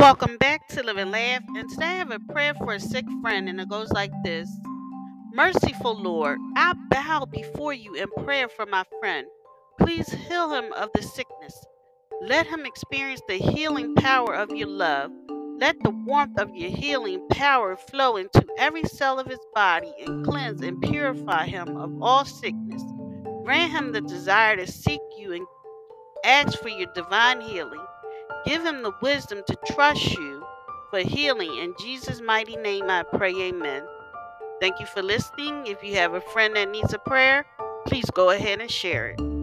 Welcome back to Live and Laugh. And today I have a prayer for a sick friend, and it goes like this Merciful Lord, I bow before you in prayer for my friend. Please heal him of the sickness. Let him experience the healing power of your love. Let the warmth of your healing power flow into every cell of his body and cleanse and purify him of all sickness. Grant him the desire to seek you and ask for your divine healing. Give him the wisdom to trust you for healing. In Jesus' mighty name, I pray, amen. Thank you for listening. If you have a friend that needs a prayer, please go ahead and share it.